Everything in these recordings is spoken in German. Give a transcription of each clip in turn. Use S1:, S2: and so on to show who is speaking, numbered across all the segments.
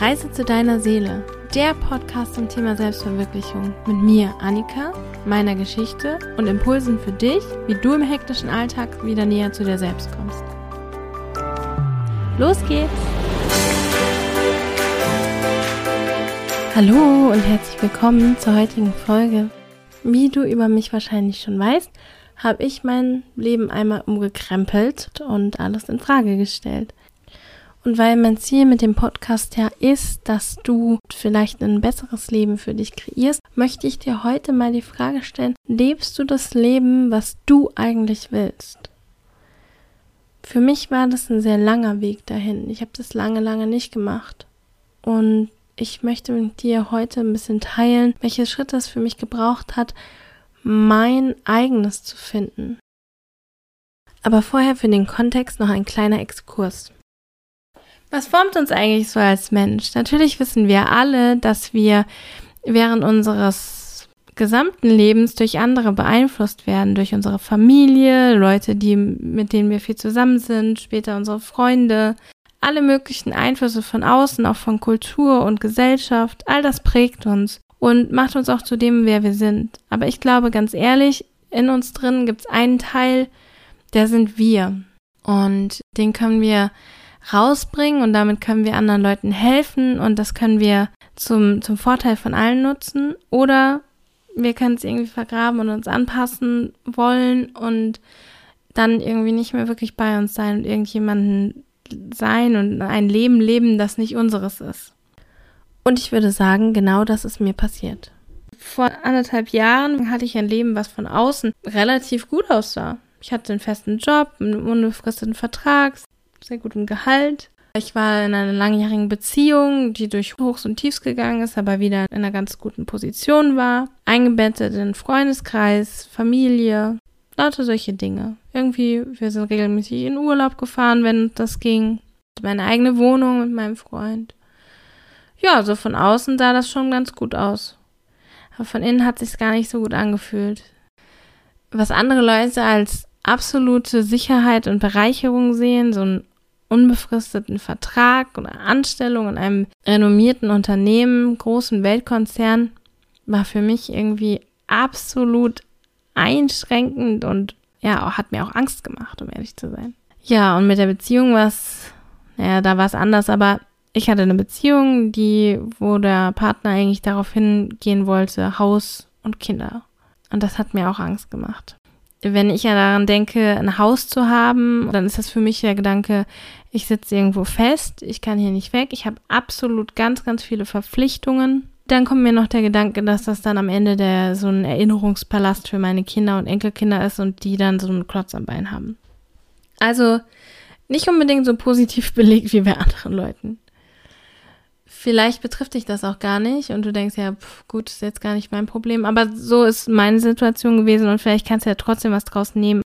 S1: Reise zu deiner Seele, der Podcast zum Thema Selbstverwirklichung mit mir, Annika, meiner Geschichte und Impulsen für dich, wie du im hektischen Alltag wieder näher zu dir selbst kommst. Los geht's! Hallo und herzlich willkommen zur heutigen Folge. Wie du über mich wahrscheinlich schon weißt, habe ich mein Leben einmal umgekrempelt und alles in Frage gestellt. Und weil mein Ziel mit dem Podcast ja ist, dass du vielleicht ein besseres Leben für dich kreierst, möchte ich dir heute mal die Frage stellen, lebst du das Leben, was du eigentlich willst? Für mich war das ein sehr langer Weg dahin. Ich habe das lange, lange nicht gemacht. Und ich möchte mit dir heute ein bisschen teilen, welche Schritte es für mich gebraucht hat, mein eigenes zu finden. Aber vorher für den Kontext noch ein kleiner Exkurs. Was formt uns eigentlich so als Mensch? Natürlich wissen wir alle, dass wir während unseres gesamten Lebens durch andere beeinflusst werden, durch unsere Familie, Leute, die mit denen wir viel zusammen sind, später unsere Freunde, alle möglichen Einflüsse von außen, auch von Kultur und Gesellschaft, all das prägt uns und macht uns auch zu dem, wer wir sind. Aber ich glaube ganz ehrlich, in uns drin gibt es einen Teil, der sind wir. Und den können wir rausbringen und damit können wir anderen Leuten helfen und das können wir zum, zum Vorteil von allen nutzen oder wir können es irgendwie vergraben und uns anpassen wollen und dann irgendwie nicht mehr wirklich bei uns sein und irgendjemanden sein und ein Leben leben, das nicht unseres ist. Und ich würde sagen, genau das ist mir passiert. Vor anderthalb Jahren hatte ich ein Leben, was von außen relativ gut aussah. Ich hatte einen festen Job, einen unbefristeten Vertrag, sehr gutem Gehalt. Ich war in einer langjährigen Beziehung, die durch Hochs und Tiefs gegangen ist, aber wieder in einer ganz guten Position war. Eingebettet in Freundeskreis, Familie, lauter solche Dinge. Irgendwie, wir sind regelmäßig in Urlaub gefahren, wenn das ging. Meine eigene Wohnung mit meinem Freund. Ja, so von außen sah das schon ganz gut aus. Aber von innen hat sich gar nicht so gut angefühlt. Was andere Leute als absolute Sicherheit und Bereicherung sehen, so ein unbefristeten Vertrag oder Anstellung in einem renommierten Unternehmen, großen Weltkonzern, war für mich irgendwie absolut einschränkend und ja, hat mir auch Angst gemacht, um ehrlich zu sein. Ja, und mit der Beziehung war es, naja, da war es anders, aber ich hatte eine Beziehung, die, wo der Partner eigentlich darauf hingehen wollte, Haus und Kinder. Und das hat mir auch Angst gemacht wenn ich ja daran denke, ein Haus zu haben, dann ist das für mich der Gedanke, ich sitze irgendwo fest, ich kann hier nicht weg, ich habe absolut ganz, ganz viele Verpflichtungen. Dann kommt mir noch der Gedanke, dass das dann am Ende der so ein Erinnerungspalast für meine Kinder und Enkelkinder ist und die dann so einen Klotz am Bein haben. Also nicht unbedingt so positiv belegt wie bei anderen Leuten. Vielleicht betrifft dich das auch gar nicht und du denkst ja, pf, gut, ist jetzt gar nicht mein Problem. Aber so ist meine Situation gewesen und vielleicht kannst du ja trotzdem was draus nehmen.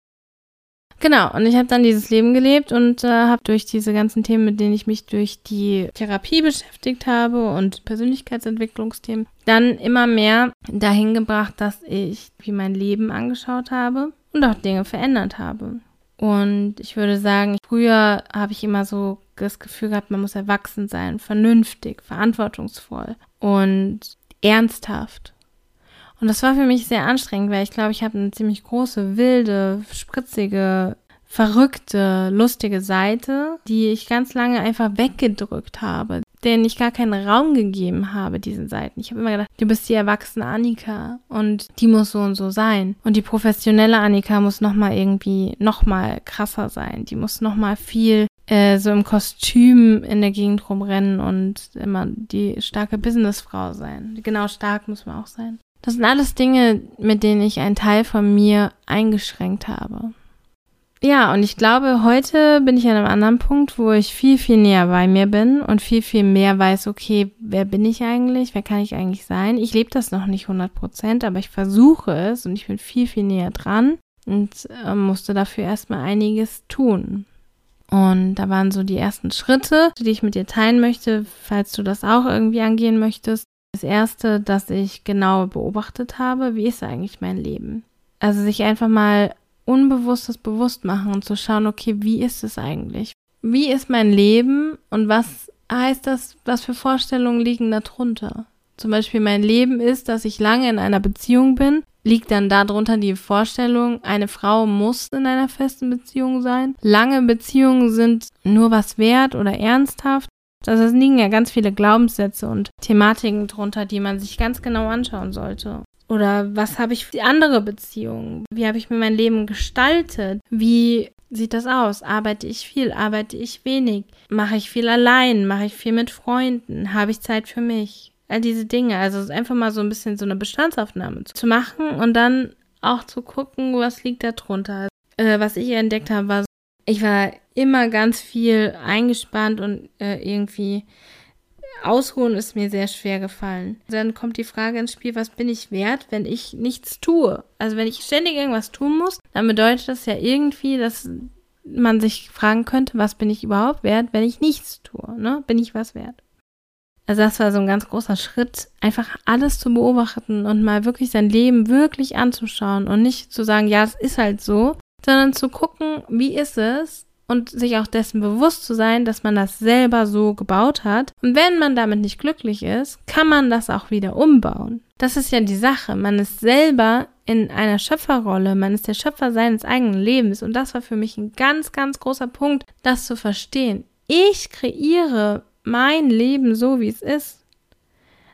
S1: Genau, und ich habe dann dieses Leben gelebt und äh, habe durch diese ganzen Themen, mit denen ich mich durch die Therapie beschäftigt habe und Persönlichkeitsentwicklungsthemen, dann immer mehr dahin gebracht, dass ich wie mein Leben angeschaut habe und auch Dinge verändert habe. Und ich würde sagen, früher habe ich immer so das Gefühl gehabt, man muss erwachsen sein, vernünftig, verantwortungsvoll und ernsthaft. Und das war für mich sehr anstrengend, weil ich glaube, ich habe eine ziemlich große, wilde, spritzige, verrückte, lustige Seite, die ich ganz lange einfach weggedrückt habe, denen ich gar keinen Raum gegeben habe, diesen Seiten. Ich habe immer gedacht, du bist die erwachsene Annika und die muss so und so sein. Und die professionelle Annika muss nochmal irgendwie nochmal krasser sein. Die muss nochmal viel äh, so im Kostüm in der Gegend rumrennen und immer die starke Businessfrau sein. Genau stark muss man auch sein. Das sind alles Dinge, mit denen ich einen Teil von mir eingeschränkt habe. Ja, und ich glaube, heute bin ich an einem anderen Punkt, wo ich viel, viel näher bei mir bin und viel, viel mehr weiß, okay, wer bin ich eigentlich? Wer kann ich eigentlich sein? Ich lebe das noch nicht 100 Prozent, aber ich versuche es und ich bin viel, viel näher dran und äh, musste dafür erstmal einiges tun. Und da waren so die ersten Schritte, die ich mit dir teilen möchte, falls du das auch irgendwie angehen möchtest. Das erste, dass ich genau beobachtet habe, wie ist eigentlich mein Leben? Also sich einfach mal unbewusstes bewusst machen und zu schauen, okay, wie ist es eigentlich? Wie ist mein Leben und was heißt das, was für Vorstellungen liegen darunter? Zum Beispiel mein Leben ist, dass ich lange in einer Beziehung bin. Liegt dann darunter die Vorstellung, eine Frau muss in einer festen Beziehung sein? Lange Beziehungen sind nur was wert oder ernsthaft? Also es liegen ja ganz viele Glaubenssätze und Thematiken drunter, die man sich ganz genau anschauen sollte. Oder was habe ich für andere Beziehungen? Wie habe ich mir mein Leben gestaltet? Wie sieht das aus? Arbeite ich viel? Arbeite ich wenig? Mache ich viel allein? Mache ich viel mit Freunden? Habe ich Zeit für mich? All diese Dinge. Also einfach mal so ein bisschen so eine Bestandsaufnahme zu machen und dann auch zu gucken, was liegt da drunter. Äh, was ich entdeckt habe, war, ich war immer ganz viel eingespannt und äh, irgendwie Ausruhen ist mir sehr schwer gefallen. Dann kommt die Frage ins Spiel, was bin ich wert, wenn ich nichts tue? Also wenn ich ständig irgendwas tun muss, dann bedeutet das ja irgendwie, dass man sich fragen könnte, was bin ich überhaupt wert, wenn ich nichts tue? Ne? Bin ich was wert? Also das war so ein ganz großer Schritt, einfach alles zu beobachten und mal wirklich sein Leben wirklich anzuschauen und nicht zu sagen, ja, es ist halt so, sondern zu gucken, wie ist es und sich auch dessen bewusst zu sein, dass man das selber so gebaut hat. Und wenn man damit nicht glücklich ist, kann man das auch wieder umbauen. Das ist ja die Sache. Man ist selber in einer Schöpferrolle. Man ist der Schöpfer seines eigenen Lebens. Und das war für mich ein ganz, ganz großer Punkt, das zu verstehen. Ich kreiere mein Leben so, wie es ist.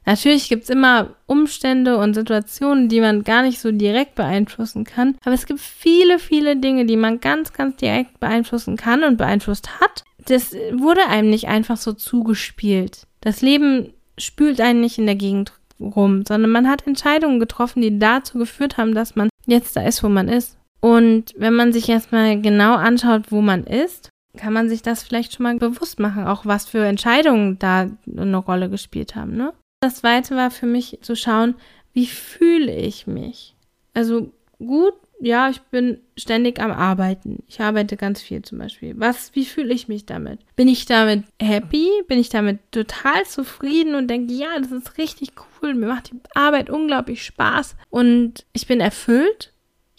S1: Natürlich gibt es immer Umstände und Situationen, die man gar nicht so direkt beeinflussen kann. Aber es gibt viele, viele Dinge, die man ganz, ganz direkt beeinflussen kann und beeinflusst hat. Das wurde einem nicht einfach so zugespielt. Das Leben spült einen nicht in der Gegend rum, sondern man hat Entscheidungen getroffen, die dazu geführt haben, dass man jetzt da ist, wo man ist. Und wenn man sich erstmal genau anschaut, wo man ist, kann man sich das vielleicht schon mal bewusst machen, auch was für Entscheidungen da eine Rolle gespielt haben, ne? Das zweite war für mich zu schauen, wie fühle ich mich? Also gut, ja, ich bin ständig am Arbeiten. Ich arbeite ganz viel zum Beispiel. Was, wie fühle ich mich damit? Bin ich damit happy? Bin ich damit total zufrieden und denke, ja, das ist richtig cool. Mir macht die Arbeit unglaublich Spaß und ich bin erfüllt?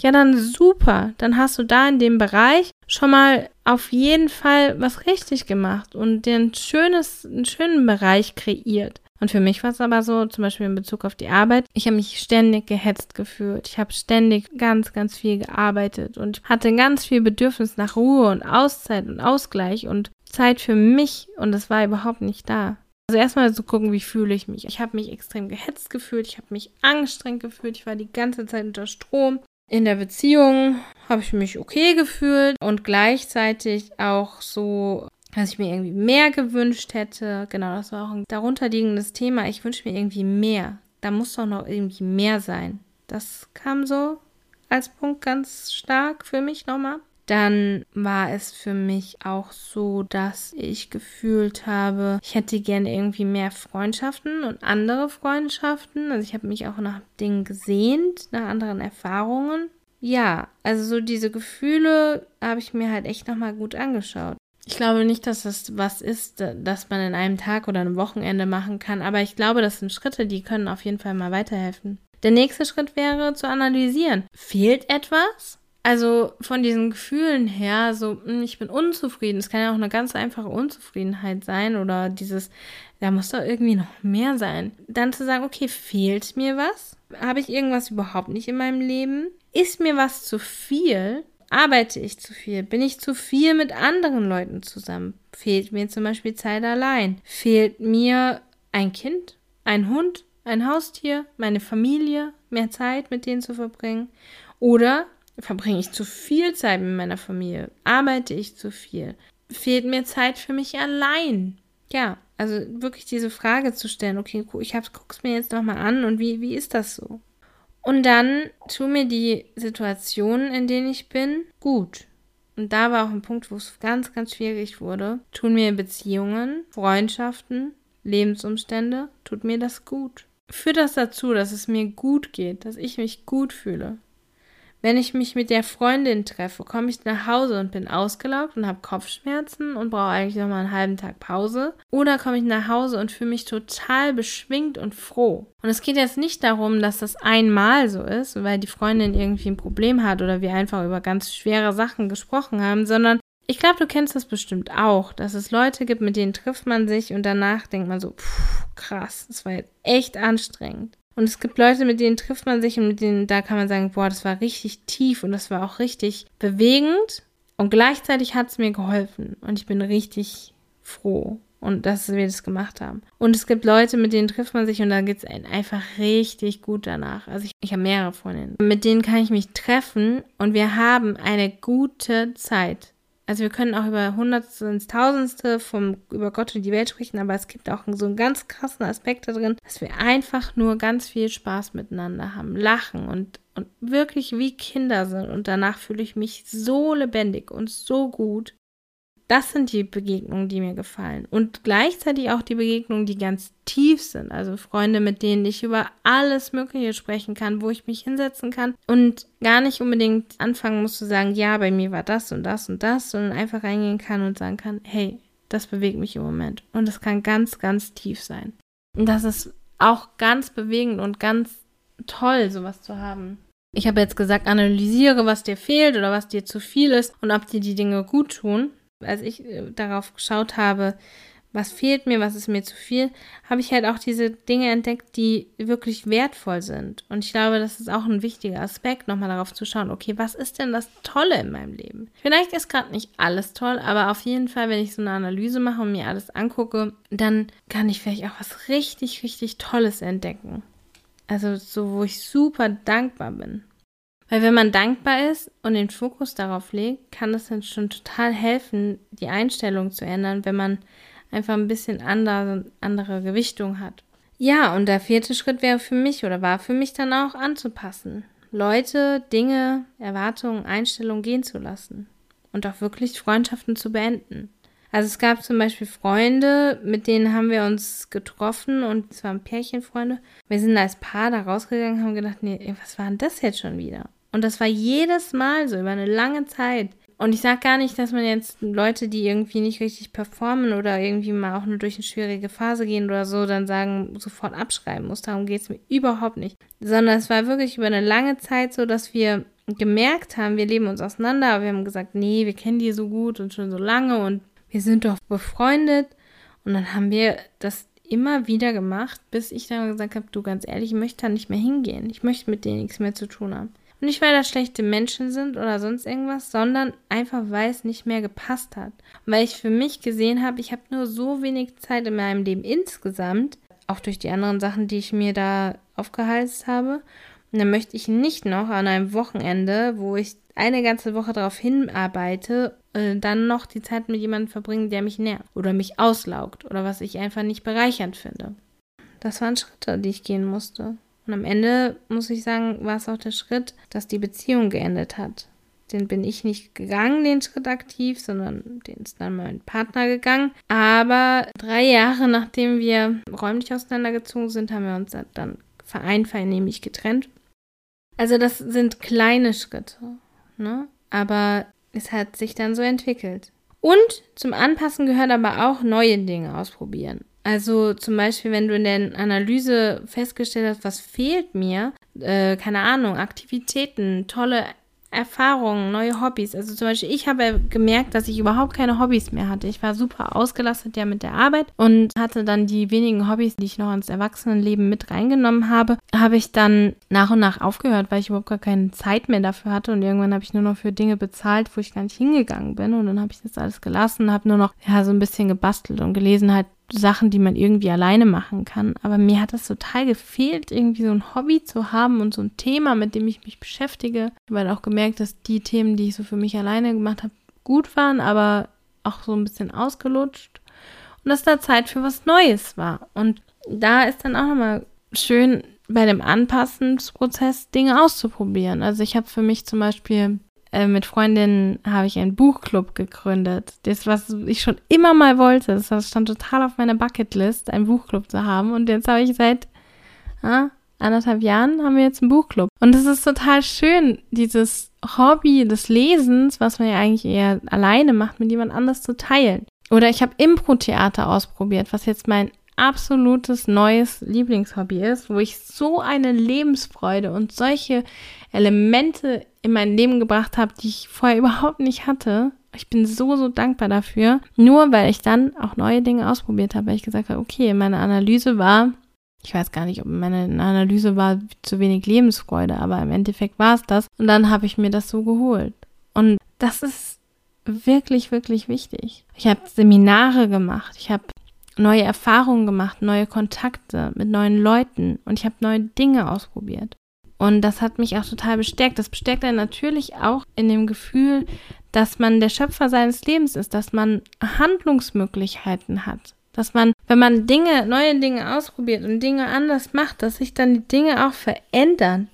S1: Ja, dann super. Dann hast du da in dem Bereich schon mal auf jeden Fall was richtig gemacht und den schönes, einen schönen Bereich kreiert. Und für mich war es aber so, zum Beispiel in Bezug auf die Arbeit, ich habe mich ständig gehetzt gefühlt. Ich habe ständig ganz, ganz viel gearbeitet und hatte ganz viel Bedürfnis nach Ruhe und Auszeit und Ausgleich und Zeit für mich und das war überhaupt nicht da. Also erstmal zu gucken, wie fühle ich mich. Ich habe mich extrem gehetzt gefühlt, ich habe mich angestrengt gefühlt, ich war die ganze Zeit unter Strom. In der Beziehung habe ich mich okay gefühlt und gleichzeitig auch so dass ich mir irgendwie mehr gewünscht hätte. Genau, das war auch ein darunterliegendes Thema. Ich wünsche mir irgendwie mehr. Da muss doch noch irgendwie mehr sein. Das kam so als Punkt ganz stark für mich nochmal. Dann war es für mich auch so, dass ich gefühlt habe, ich hätte gerne irgendwie mehr Freundschaften und andere Freundschaften. Also ich habe mich auch nach Dingen gesehnt, nach anderen Erfahrungen. Ja, also so diese Gefühle habe ich mir halt echt nochmal gut angeschaut. Ich glaube nicht, dass das was ist, das man in einem Tag oder einem Wochenende machen kann, aber ich glaube, das sind Schritte, die können auf jeden Fall mal weiterhelfen. Der nächste Schritt wäre zu analysieren. Fehlt etwas? Also von diesen Gefühlen her, so, hm, ich bin unzufrieden. Es kann ja auch eine ganz einfache Unzufriedenheit sein oder dieses, da muss doch irgendwie noch mehr sein. Dann zu sagen, okay, fehlt mir was? Habe ich irgendwas überhaupt nicht in meinem Leben? Ist mir was zu viel? Arbeite ich zu viel? Bin ich zu viel mit anderen Leuten zusammen? Fehlt mir zum Beispiel Zeit allein? Fehlt mir ein Kind, ein Hund, ein Haustier, meine Familie, mehr Zeit mit denen zu verbringen? Oder verbringe ich zu viel Zeit mit meiner Familie? Arbeite ich zu viel? Fehlt mir Zeit für mich allein? Ja, also wirklich diese Frage zu stellen, okay, ich guck's mir jetzt nochmal an und wie, wie ist das so? Und dann tun mir die Situationen, in denen ich bin, gut. Und da war auch ein Punkt, wo es ganz, ganz schwierig wurde. Tun mir Beziehungen, Freundschaften, Lebensumstände, tut mir das gut. Führt das dazu, dass es mir gut geht, dass ich mich gut fühle. Wenn ich mich mit der Freundin treffe, komme ich nach Hause und bin ausgelaugt und habe Kopfschmerzen und brauche eigentlich nochmal einen halben Tag Pause. Oder komme ich nach Hause und fühle mich total beschwingt und froh. Und es geht jetzt nicht darum, dass das einmal so ist, weil die Freundin irgendwie ein Problem hat oder wir einfach über ganz schwere Sachen gesprochen haben, sondern ich glaube, du kennst das bestimmt auch, dass es Leute gibt, mit denen trifft man sich und danach denkt man so, pff, krass, das war jetzt echt anstrengend. Und es gibt Leute, mit denen trifft man sich und mit denen, da kann man sagen, boah, das war richtig tief und das war auch richtig bewegend. Und gleichzeitig hat es mir geholfen und ich bin richtig froh und dass wir das gemacht haben. Und es gibt Leute, mit denen trifft man sich und da geht es einfach richtig gut danach. Also ich, ich habe mehrere Freundinnen. Mit denen kann ich mich treffen und wir haben eine gute Zeit. Also wir können auch über Hundertste ins Tausendste vom, über Gott und die Welt sprechen, aber es gibt auch so einen ganz krassen Aspekt da drin, dass wir einfach nur ganz viel Spaß miteinander haben, lachen und, und wirklich wie Kinder sind. Und danach fühle ich mich so lebendig und so gut. Das sind die Begegnungen, die mir gefallen. Und gleichzeitig auch die Begegnungen, die ganz tief sind. Also Freunde, mit denen ich über alles Mögliche sprechen kann, wo ich mich hinsetzen kann und gar nicht unbedingt anfangen muss zu sagen, ja, bei mir war das und das und das, sondern einfach reingehen kann und sagen kann, hey, das bewegt mich im Moment. Und das kann ganz, ganz tief sein. Und das ist auch ganz bewegend und ganz toll, sowas zu haben. Ich habe jetzt gesagt, analysiere, was dir fehlt oder was dir zu viel ist und ob dir die Dinge gut tun als ich äh, darauf geschaut habe, was fehlt mir, was ist mir zu viel, habe ich halt auch diese Dinge entdeckt, die wirklich wertvoll sind. Und ich glaube, das ist auch ein wichtiger Aspekt, nochmal darauf zu schauen, okay, was ist denn das Tolle in meinem Leben? Vielleicht ist gerade nicht alles toll, aber auf jeden Fall, wenn ich so eine Analyse mache und mir alles angucke, dann kann ich vielleicht auch was richtig, richtig Tolles entdecken. Also so, wo ich super dankbar bin. Weil wenn man dankbar ist und den Fokus darauf legt, kann das dann schon total helfen, die Einstellung zu ändern, wenn man einfach ein bisschen andere, andere Gewichtung hat. Ja, und der vierte Schritt wäre für mich oder war für mich dann auch anzupassen. Leute, Dinge, Erwartungen, Einstellungen gehen zu lassen. Und auch wirklich Freundschaften zu beenden. Also es gab zum Beispiel Freunde, mit denen haben wir uns getroffen und es waren Pärchenfreunde. Wir sind als Paar da rausgegangen und haben gedacht, nee, was war denn das jetzt schon wieder? Und das war jedes Mal so über eine lange Zeit. Und ich sage gar nicht, dass man jetzt Leute, die irgendwie nicht richtig performen oder irgendwie mal auch nur durch eine schwierige Phase gehen oder so, dann sagen, sofort abschreiben muss. Darum geht es mir überhaupt nicht. Sondern es war wirklich über eine lange Zeit so, dass wir gemerkt haben, wir leben uns auseinander, aber wir haben gesagt, nee, wir kennen die so gut und schon so lange und wir sind doch befreundet. Und dann haben wir das immer wieder gemacht, bis ich dann gesagt habe, du ganz ehrlich, ich möchte da nicht mehr hingehen. Ich möchte mit denen nichts mehr zu tun haben. Und nicht, weil das schlechte Menschen sind oder sonst irgendwas, sondern einfach, weil es nicht mehr gepasst hat. Und weil ich für mich gesehen habe, ich habe nur so wenig Zeit in meinem Leben insgesamt, auch durch die anderen Sachen, die ich mir da aufgehalst habe. Und dann möchte ich nicht noch an einem Wochenende, wo ich eine ganze Woche darauf hinarbeite, äh, dann noch die Zeit mit jemandem verbringen, der mich nervt oder mich auslaugt oder was ich einfach nicht bereichernd finde. Das waren Schritte, die ich gehen musste. Und am Ende, muss ich sagen, war es auch der Schritt, dass die Beziehung geendet hat. Den bin ich nicht gegangen, den Schritt aktiv, sondern den ist dann mein Partner gegangen. Aber drei Jahre nachdem wir räumlich auseinandergezogen sind, haben wir uns dann vereinvernehmlich getrennt. Also das sind kleine Schritte, ne? Aber es hat sich dann so entwickelt. Und zum Anpassen gehört aber auch neue Dinge ausprobieren. Also zum Beispiel, wenn du in der Analyse festgestellt hast, was fehlt mir, äh, keine Ahnung, Aktivitäten, tolle Erfahrungen, neue Hobbys. Also zum Beispiel, ich habe gemerkt, dass ich überhaupt keine Hobbys mehr hatte. Ich war super ausgelastet ja mit der Arbeit und hatte dann die wenigen Hobbys, die ich noch ins Erwachsenenleben mit reingenommen habe, habe ich dann nach und nach aufgehört, weil ich überhaupt gar keine Zeit mehr dafür hatte und irgendwann habe ich nur noch für Dinge bezahlt, wo ich gar nicht hingegangen bin und dann habe ich das alles gelassen, habe nur noch ja so ein bisschen gebastelt und gelesen halt Sachen, die man irgendwie alleine machen kann. Aber mir hat das total gefehlt, irgendwie so ein Hobby zu haben und so ein Thema, mit dem ich mich beschäftige. Ich habe halt auch gemerkt, dass die Themen, die ich so für mich alleine gemacht habe, gut waren, aber auch so ein bisschen ausgelutscht. Und dass da Zeit für was Neues war. Und da ist dann auch nochmal schön bei dem Anpassensprozess Dinge auszuprobieren. Also ich habe für mich zum Beispiel äh, mit Freundinnen habe ich einen Buchclub gegründet. Das, was ich schon immer mal wollte. Das stand total auf meiner Bucketlist, einen Buchclub zu haben. Und jetzt habe ich seit äh, anderthalb Jahren haben wir jetzt einen Buchclub. Und es ist total schön, dieses Hobby des Lesens, was man ja eigentlich eher alleine macht, mit jemand anders zu teilen. Oder ich habe Impro-Theater ausprobiert, was jetzt mein absolutes neues Lieblingshobby ist, wo ich so eine Lebensfreude und solche Elemente in mein Leben gebracht habe, die ich vorher überhaupt nicht hatte. Ich bin so, so dankbar dafür. Nur weil ich dann auch neue Dinge ausprobiert habe, weil ich gesagt habe, okay, meine Analyse war, ich weiß gar nicht, ob meine Analyse war zu wenig Lebensfreude, aber im Endeffekt war es das. Und dann habe ich mir das so geholt. Und das ist wirklich, wirklich wichtig. Ich habe Seminare gemacht, ich habe neue Erfahrungen gemacht, neue Kontakte mit neuen Leuten und ich habe neue Dinge ausprobiert. Und das hat mich auch total bestärkt. Das bestärkt einen natürlich auch in dem Gefühl, dass man der Schöpfer seines Lebens ist, dass man Handlungsmöglichkeiten hat. Dass man, wenn man Dinge, neue Dinge ausprobiert und Dinge anders macht, dass sich dann die Dinge auch verändern.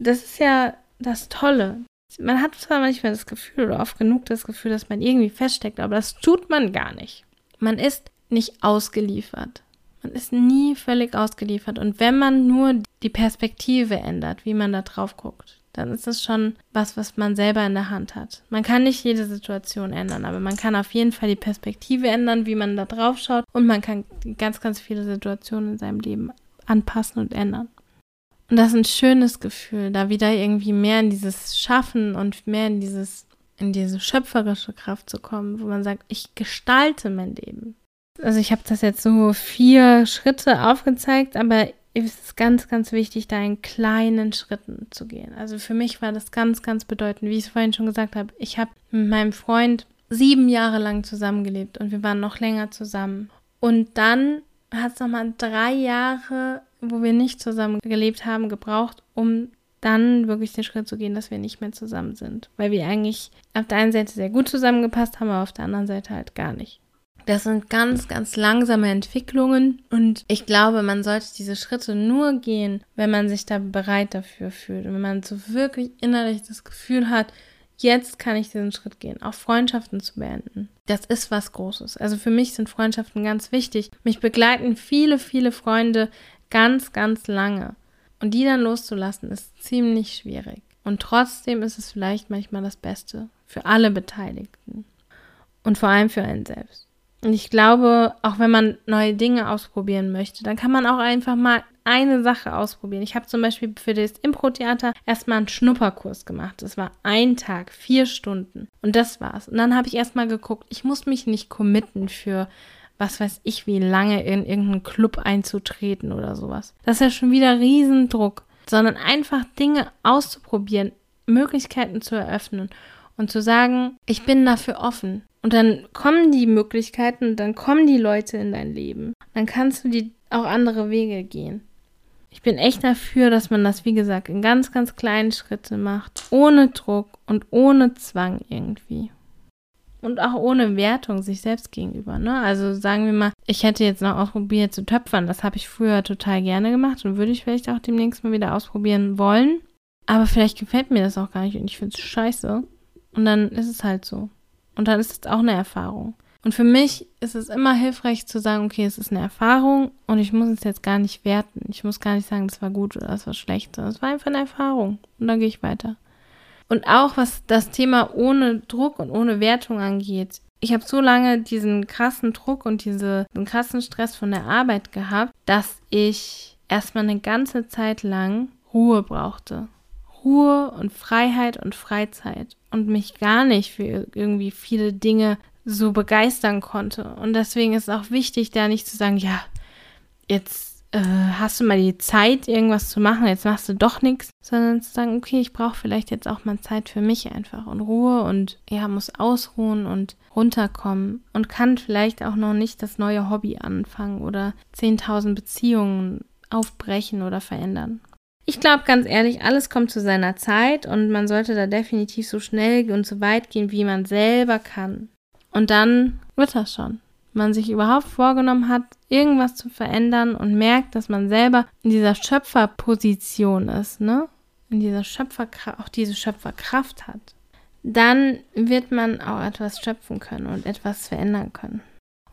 S1: Das ist ja das Tolle. Man hat zwar manchmal das Gefühl oder oft genug das Gefühl, dass man irgendwie feststeckt, aber das tut man gar nicht. Man ist nicht ausgeliefert. Man ist nie völlig ausgeliefert. Und wenn man nur die Perspektive ändert, wie man da drauf guckt, dann ist das schon was, was man selber in der Hand hat. Man kann nicht jede Situation ändern, aber man kann auf jeden Fall die Perspektive ändern, wie man da drauf schaut. Und man kann ganz, ganz viele Situationen in seinem Leben anpassen und ändern. Und das ist ein schönes Gefühl, da wieder irgendwie mehr in dieses Schaffen und mehr in dieses, in diese schöpferische Kraft zu kommen, wo man sagt, ich gestalte mein Leben. Also ich habe das jetzt so vier Schritte aufgezeigt, aber es ist ganz, ganz wichtig, da in kleinen Schritten zu gehen. Also für mich war das ganz, ganz bedeutend, wie ich es vorhin schon gesagt habe. Ich habe mit meinem Freund sieben Jahre lang zusammengelebt und wir waren noch länger zusammen. Und dann hat es nochmal drei Jahre, wo wir nicht zusammen gelebt haben, gebraucht, um dann wirklich den Schritt zu gehen, dass wir nicht mehr zusammen sind. Weil wir eigentlich auf der einen Seite sehr gut zusammengepasst haben, aber auf der anderen Seite halt gar nicht. Das sind ganz, ganz langsame Entwicklungen und ich glaube, man sollte diese Schritte nur gehen, wenn man sich da bereit dafür fühlt und wenn man so wirklich innerlich das Gefühl hat, jetzt kann ich diesen Schritt gehen, auch Freundschaften zu beenden. Das ist was Großes. Also für mich sind Freundschaften ganz wichtig. Mich begleiten viele, viele Freunde ganz, ganz lange. Und die dann loszulassen, ist ziemlich schwierig. Und trotzdem ist es vielleicht manchmal das Beste für alle Beteiligten. Und vor allem für einen selbst. Und ich glaube, auch wenn man neue Dinge ausprobieren möchte, dann kann man auch einfach mal eine Sache ausprobieren. Ich habe zum Beispiel für das Impro-Theater erstmal einen Schnupperkurs gemacht. Das war ein Tag, vier Stunden. Und das war's. Und dann habe ich erstmal geguckt, ich muss mich nicht committen für was weiß ich, wie lange in irgendeinen Club einzutreten oder sowas. Das ist ja schon wieder Riesendruck. Sondern einfach Dinge auszuprobieren, Möglichkeiten zu eröffnen und zu sagen, ich bin dafür offen. Und dann kommen die Möglichkeiten, dann kommen die Leute in dein Leben. Dann kannst du die auch andere Wege gehen. Ich bin echt dafür, dass man das, wie gesagt, in ganz, ganz kleinen Schritten macht. Ohne Druck und ohne Zwang irgendwie. Und auch ohne Wertung sich selbst gegenüber. Ne? Also sagen wir mal, ich hätte jetzt noch ausprobiert zu töpfern. Das habe ich früher total gerne gemacht und würde ich vielleicht auch demnächst mal wieder ausprobieren wollen. Aber vielleicht gefällt mir das auch gar nicht und ich finde es scheiße. Und dann ist es halt so. Und dann ist es auch eine Erfahrung. Und für mich ist es immer hilfreich zu sagen, okay, es ist eine Erfahrung und ich muss es jetzt gar nicht werten. Ich muss gar nicht sagen, das war gut oder das war schlecht. Es war einfach eine Erfahrung. Und dann gehe ich weiter. Und auch was das Thema ohne Druck und ohne Wertung angeht. Ich habe so lange diesen krassen Druck und diese, diesen krassen Stress von der Arbeit gehabt, dass ich erstmal eine ganze Zeit lang Ruhe brauchte. Ruhe und Freiheit und Freizeit und mich gar nicht für irgendwie viele Dinge so begeistern konnte. Und deswegen ist es auch wichtig, da nicht zu sagen, ja, jetzt äh, hast du mal die Zeit, irgendwas zu machen, jetzt machst du doch nichts, sondern zu sagen, okay, ich brauche vielleicht jetzt auch mal Zeit für mich einfach und Ruhe und ja, muss ausruhen und runterkommen und kann vielleicht auch noch nicht das neue Hobby anfangen oder 10.000 Beziehungen aufbrechen oder verändern. Ich glaube ganz ehrlich, alles kommt zu seiner Zeit und man sollte da definitiv so schnell und so weit gehen, wie man selber kann. Und dann wird das schon. Man sich überhaupt vorgenommen hat, irgendwas zu verändern und merkt, dass man selber in dieser Schöpferposition ist, ne? In dieser Schöpferkraft, auch diese Schöpferkraft hat. Dann wird man auch etwas schöpfen können und etwas verändern können.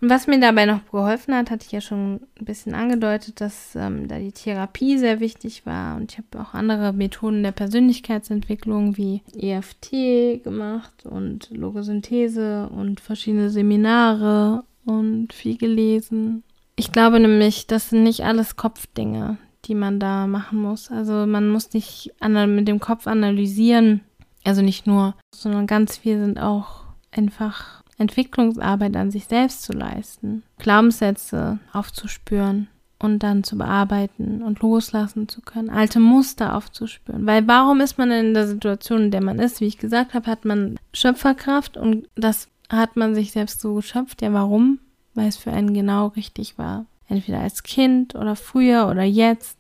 S1: Und was mir dabei noch geholfen hat, hatte ich ja schon ein bisschen angedeutet, dass ähm, da die Therapie sehr wichtig war. Und ich habe auch andere Methoden der Persönlichkeitsentwicklung wie EFT gemacht und Logosynthese und verschiedene Seminare und viel gelesen. Ich glaube nämlich, das sind nicht alles Kopfdinge, die man da machen muss. Also man muss nicht mit dem Kopf analysieren, also nicht nur, sondern ganz viel sind auch einfach Entwicklungsarbeit an sich selbst zu leisten, Glaubenssätze aufzuspüren und dann zu bearbeiten und loslassen zu können, alte Muster aufzuspüren. Weil warum ist man in der Situation, in der man ist? Wie ich gesagt habe, hat man Schöpferkraft und das hat man sich selbst so geschöpft. Ja, warum? Weil es für einen genau richtig war. Entweder als Kind oder früher oder jetzt.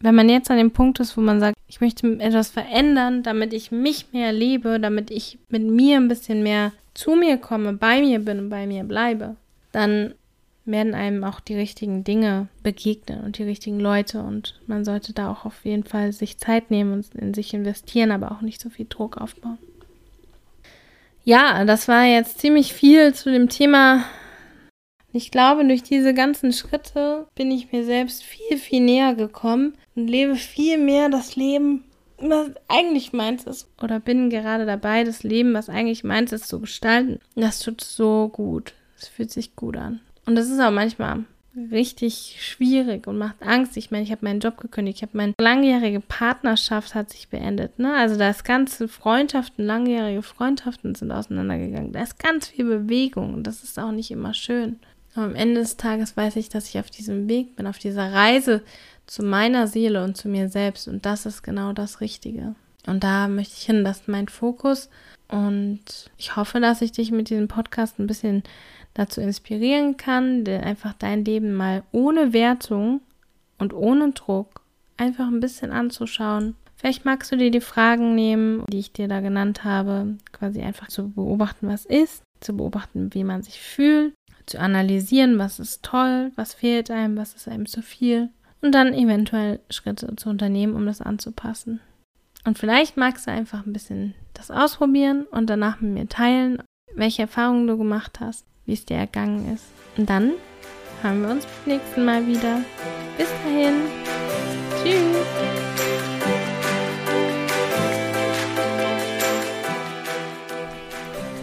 S1: Wenn man jetzt an dem Punkt ist, wo man sagt, ich möchte etwas verändern, damit ich mich mehr lebe, damit ich mit mir ein bisschen mehr zu mir komme, bei mir bin und bei mir bleibe, dann werden einem auch die richtigen Dinge begegnen und die richtigen Leute und man sollte da auch auf jeden Fall sich Zeit nehmen und in sich investieren, aber auch nicht so viel Druck aufbauen. Ja, das war jetzt ziemlich viel zu dem Thema. Ich glaube, durch diese ganzen Schritte bin ich mir selbst viel, viel näher gekommen und lebe viel mehr das Leben, was eigentlich meins ist. Oder bin gerade dabei, das Leben, was eigentlich meins ist, zu gestalten. Das tut so gut. Es fühlt sich gut an. Und das ist auch manchmal richtig schwierig und macht Angst. Ich meine, ich habe meinen Job gekündigt, ich habe meine langjährige Partnerschaft hat sich beendet. Ne? Also da ist ganze Freundschaften, langjährige Freundschaften sind auseinandergegangen. Da ist ganz viel Bewegung und das ist auch nicht immer schön. Aber am Ende des Tages weiß ich, dass ich auf diesem Weg bin, auf dieser Reise zu meiner Seele und zu mir selbst und das ist genau das Richtige. Und da möchte ich hin, das ist mein Fokus und ich hoffe, dass ich dich mit diesem Podcast ein bisschen dazu inspirieren kann, einfach dein Leben mal ohne Wertung und ohne Druck einfach ein bisschen anzuschauen. Vielleicht magst du dir die Fragen nehmen, die ich dir da genannt habe, quasi einfach zu beobachten, was ist, zu beobachten, wie man sich fühlt, zu analysieren, was ist toll, was fehlt einem, was ist einem zu viel und dann eventuell Schritte zu unternehmen, um das anzupassen. Und vielleicht magst du einfach ein bisschen das ausprobieren und danach mit mir teilen, welche Erfahrungen du gemacht hast wie es dir ergangen ist. Und dann hören wir uns beim nächsten Mal wieder. Bis dahin. Tschüss.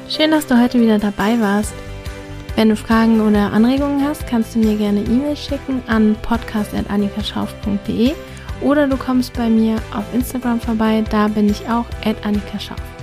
S1: Schön, dass du heute wieder dabei warst. Wenn du Fragen oder Anregungen hast, kannst du mir gerne E-Mail schicken an podcast.annikaschauf.de oder du kommst bei mir auf Instagram vorbei, da bin ich auch at Annika Schauf.